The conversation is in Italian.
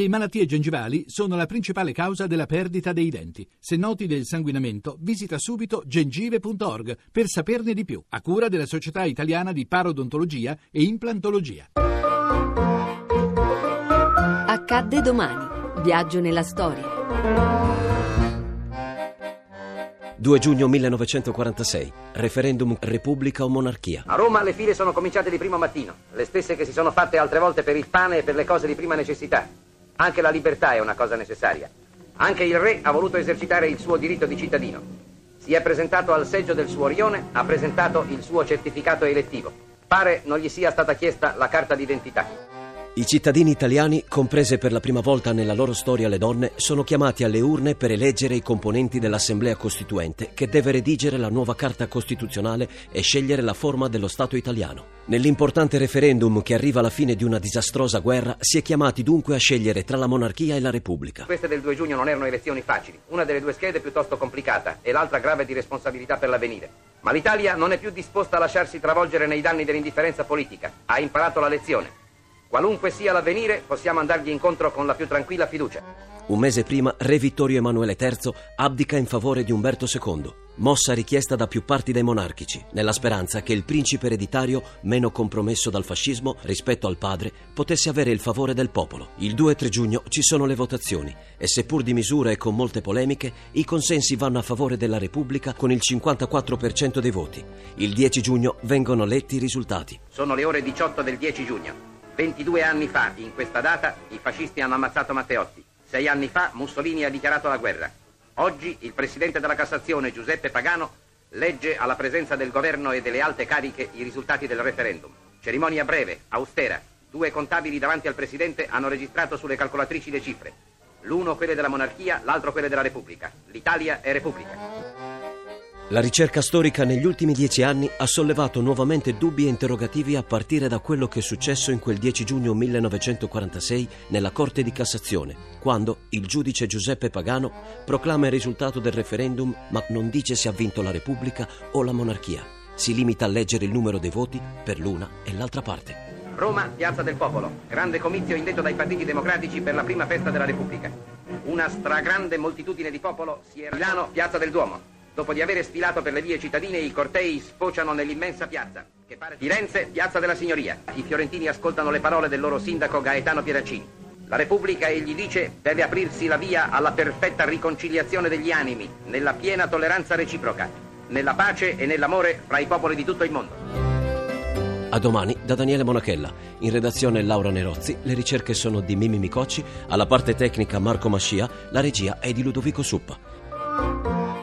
Le malattie gengivali sono la principale causa della perdita dei denti. Se noti del sanguinamento, visita subito gengive.org per saperne di più, a cura della Società Italiana di Parodontologia e Implantologia. Accadde domani. Viaggio nella storia. 2 giugno 1946. Referendum Repubblica o monarchia. A Roma le file sono cominciate di primo mattino, le stesse che si sono fatte altre volte per il pane e per le cose di prima necessità. Anche la libertà è una cosa necessaria. Anche il re ha voluto esercitare il suo diritto di cittadino. Si è presentato al seggio del suo rione, ha presentato il suo certificato elettivo. Pare non gli sia stata chiesta la carta d'identità. I cittadini italiani, comprese per la prima volta nella loro storia le donne, sono chiamati alle urne per eleggere i componenti dell'Assemblea Costituente che deve redigere la nuova Carta Costituzionale e scegliere la forma dello Stato italiano. Nell'importante referendum che arriva alla fine di una disastrosa guerra, si è chiamati dunque a scegliere tra la monarchia e la Repubblica. Queste del 2 giugno non erano elezioni facili, una delle due schede piuttosto complicata e l'altra grave di responsabilità per l'avvenire. Ma l'Italia non è più disposta a lasciarsi travolgere nei danni dell'indifferenza politica. Ha imparato la lezione. Qualunque sia l'avvenire, possiamo andargli incontro con la più tranquilla fiducia. Un mese prima, Re Vittorio Emanuele III abdica in favore di Umberto II, mossa richiesta da più parti dei monarchici, nella speranza che il principe ereditario, meno compromesso dal fascismo rispetto al padre, potesse avere il favore del popolo. Il 2 e 3 giugno ci sono le votazioni e seppur di misura e con molte polemiche, i consensi vanno a favore della Repubblica con il 54% dei voti. Il 10 giugno vengono letti i risultati. Sono le ore 18 del 10 giugno. 22 anni fa, in questa data, i fascisti hanno ammazzato Matteotti. Sei anni fa Mussolini ha dichiarato la guerra. Oggi il Presidente della Cassazione, Giuseppe Pagano, legge alla presenza del governo e delle alte cariche i risultati del referendum. Cerimonia breve, austera. Due contabili davanti al Presidente hanno registrato sulle calcolatrici le cifre. L'uno quelle della monarchia, l'altro quelle della Repubblica. L'Italia è Repubblica. La ricerca storica negli ultimi dieci anni ha sollevato nuovamente dubbi e interrogativi a partire da quello che è successo in quel 10 giugno 1946 nella Corte di Cassazione, quando il giudice Giuseppe Pagano proclama il risultato del referendum ma non dice se ha vinto la Repubblica o la monarchia. Si limita a leggere il numero dei voti per l'una e l'altra parte. Roma, Piazza del Popolo. Grande comizio indetto dai partiti democratici per la prima festa della Repubblica. Una stragrande moltitudine di popolo si era... Milano, Piazza del Duomo. Dopo di aver sfilato per le vie cittadine, i cortei sfociano nell'immensa piazza, che pare Firenze, Piazza della Signoria. I fiorentini ascoltano le parole del loro sindaco Gaetano Pieraccini. La Repubblica, egli dice, deve aprirsi la via alla perfetta riconciliazione degli animi, nella piena tolleranza reciproca, nella pace e nell'amore fra i popoli di tutto il mondo. A domani da Daniele Monachella. In redazione Laura Nerozzi, le ricerche sono di Mimi Micocci, alla parte tecnica Marco Mascia, la regia è di Ludovico Suppa.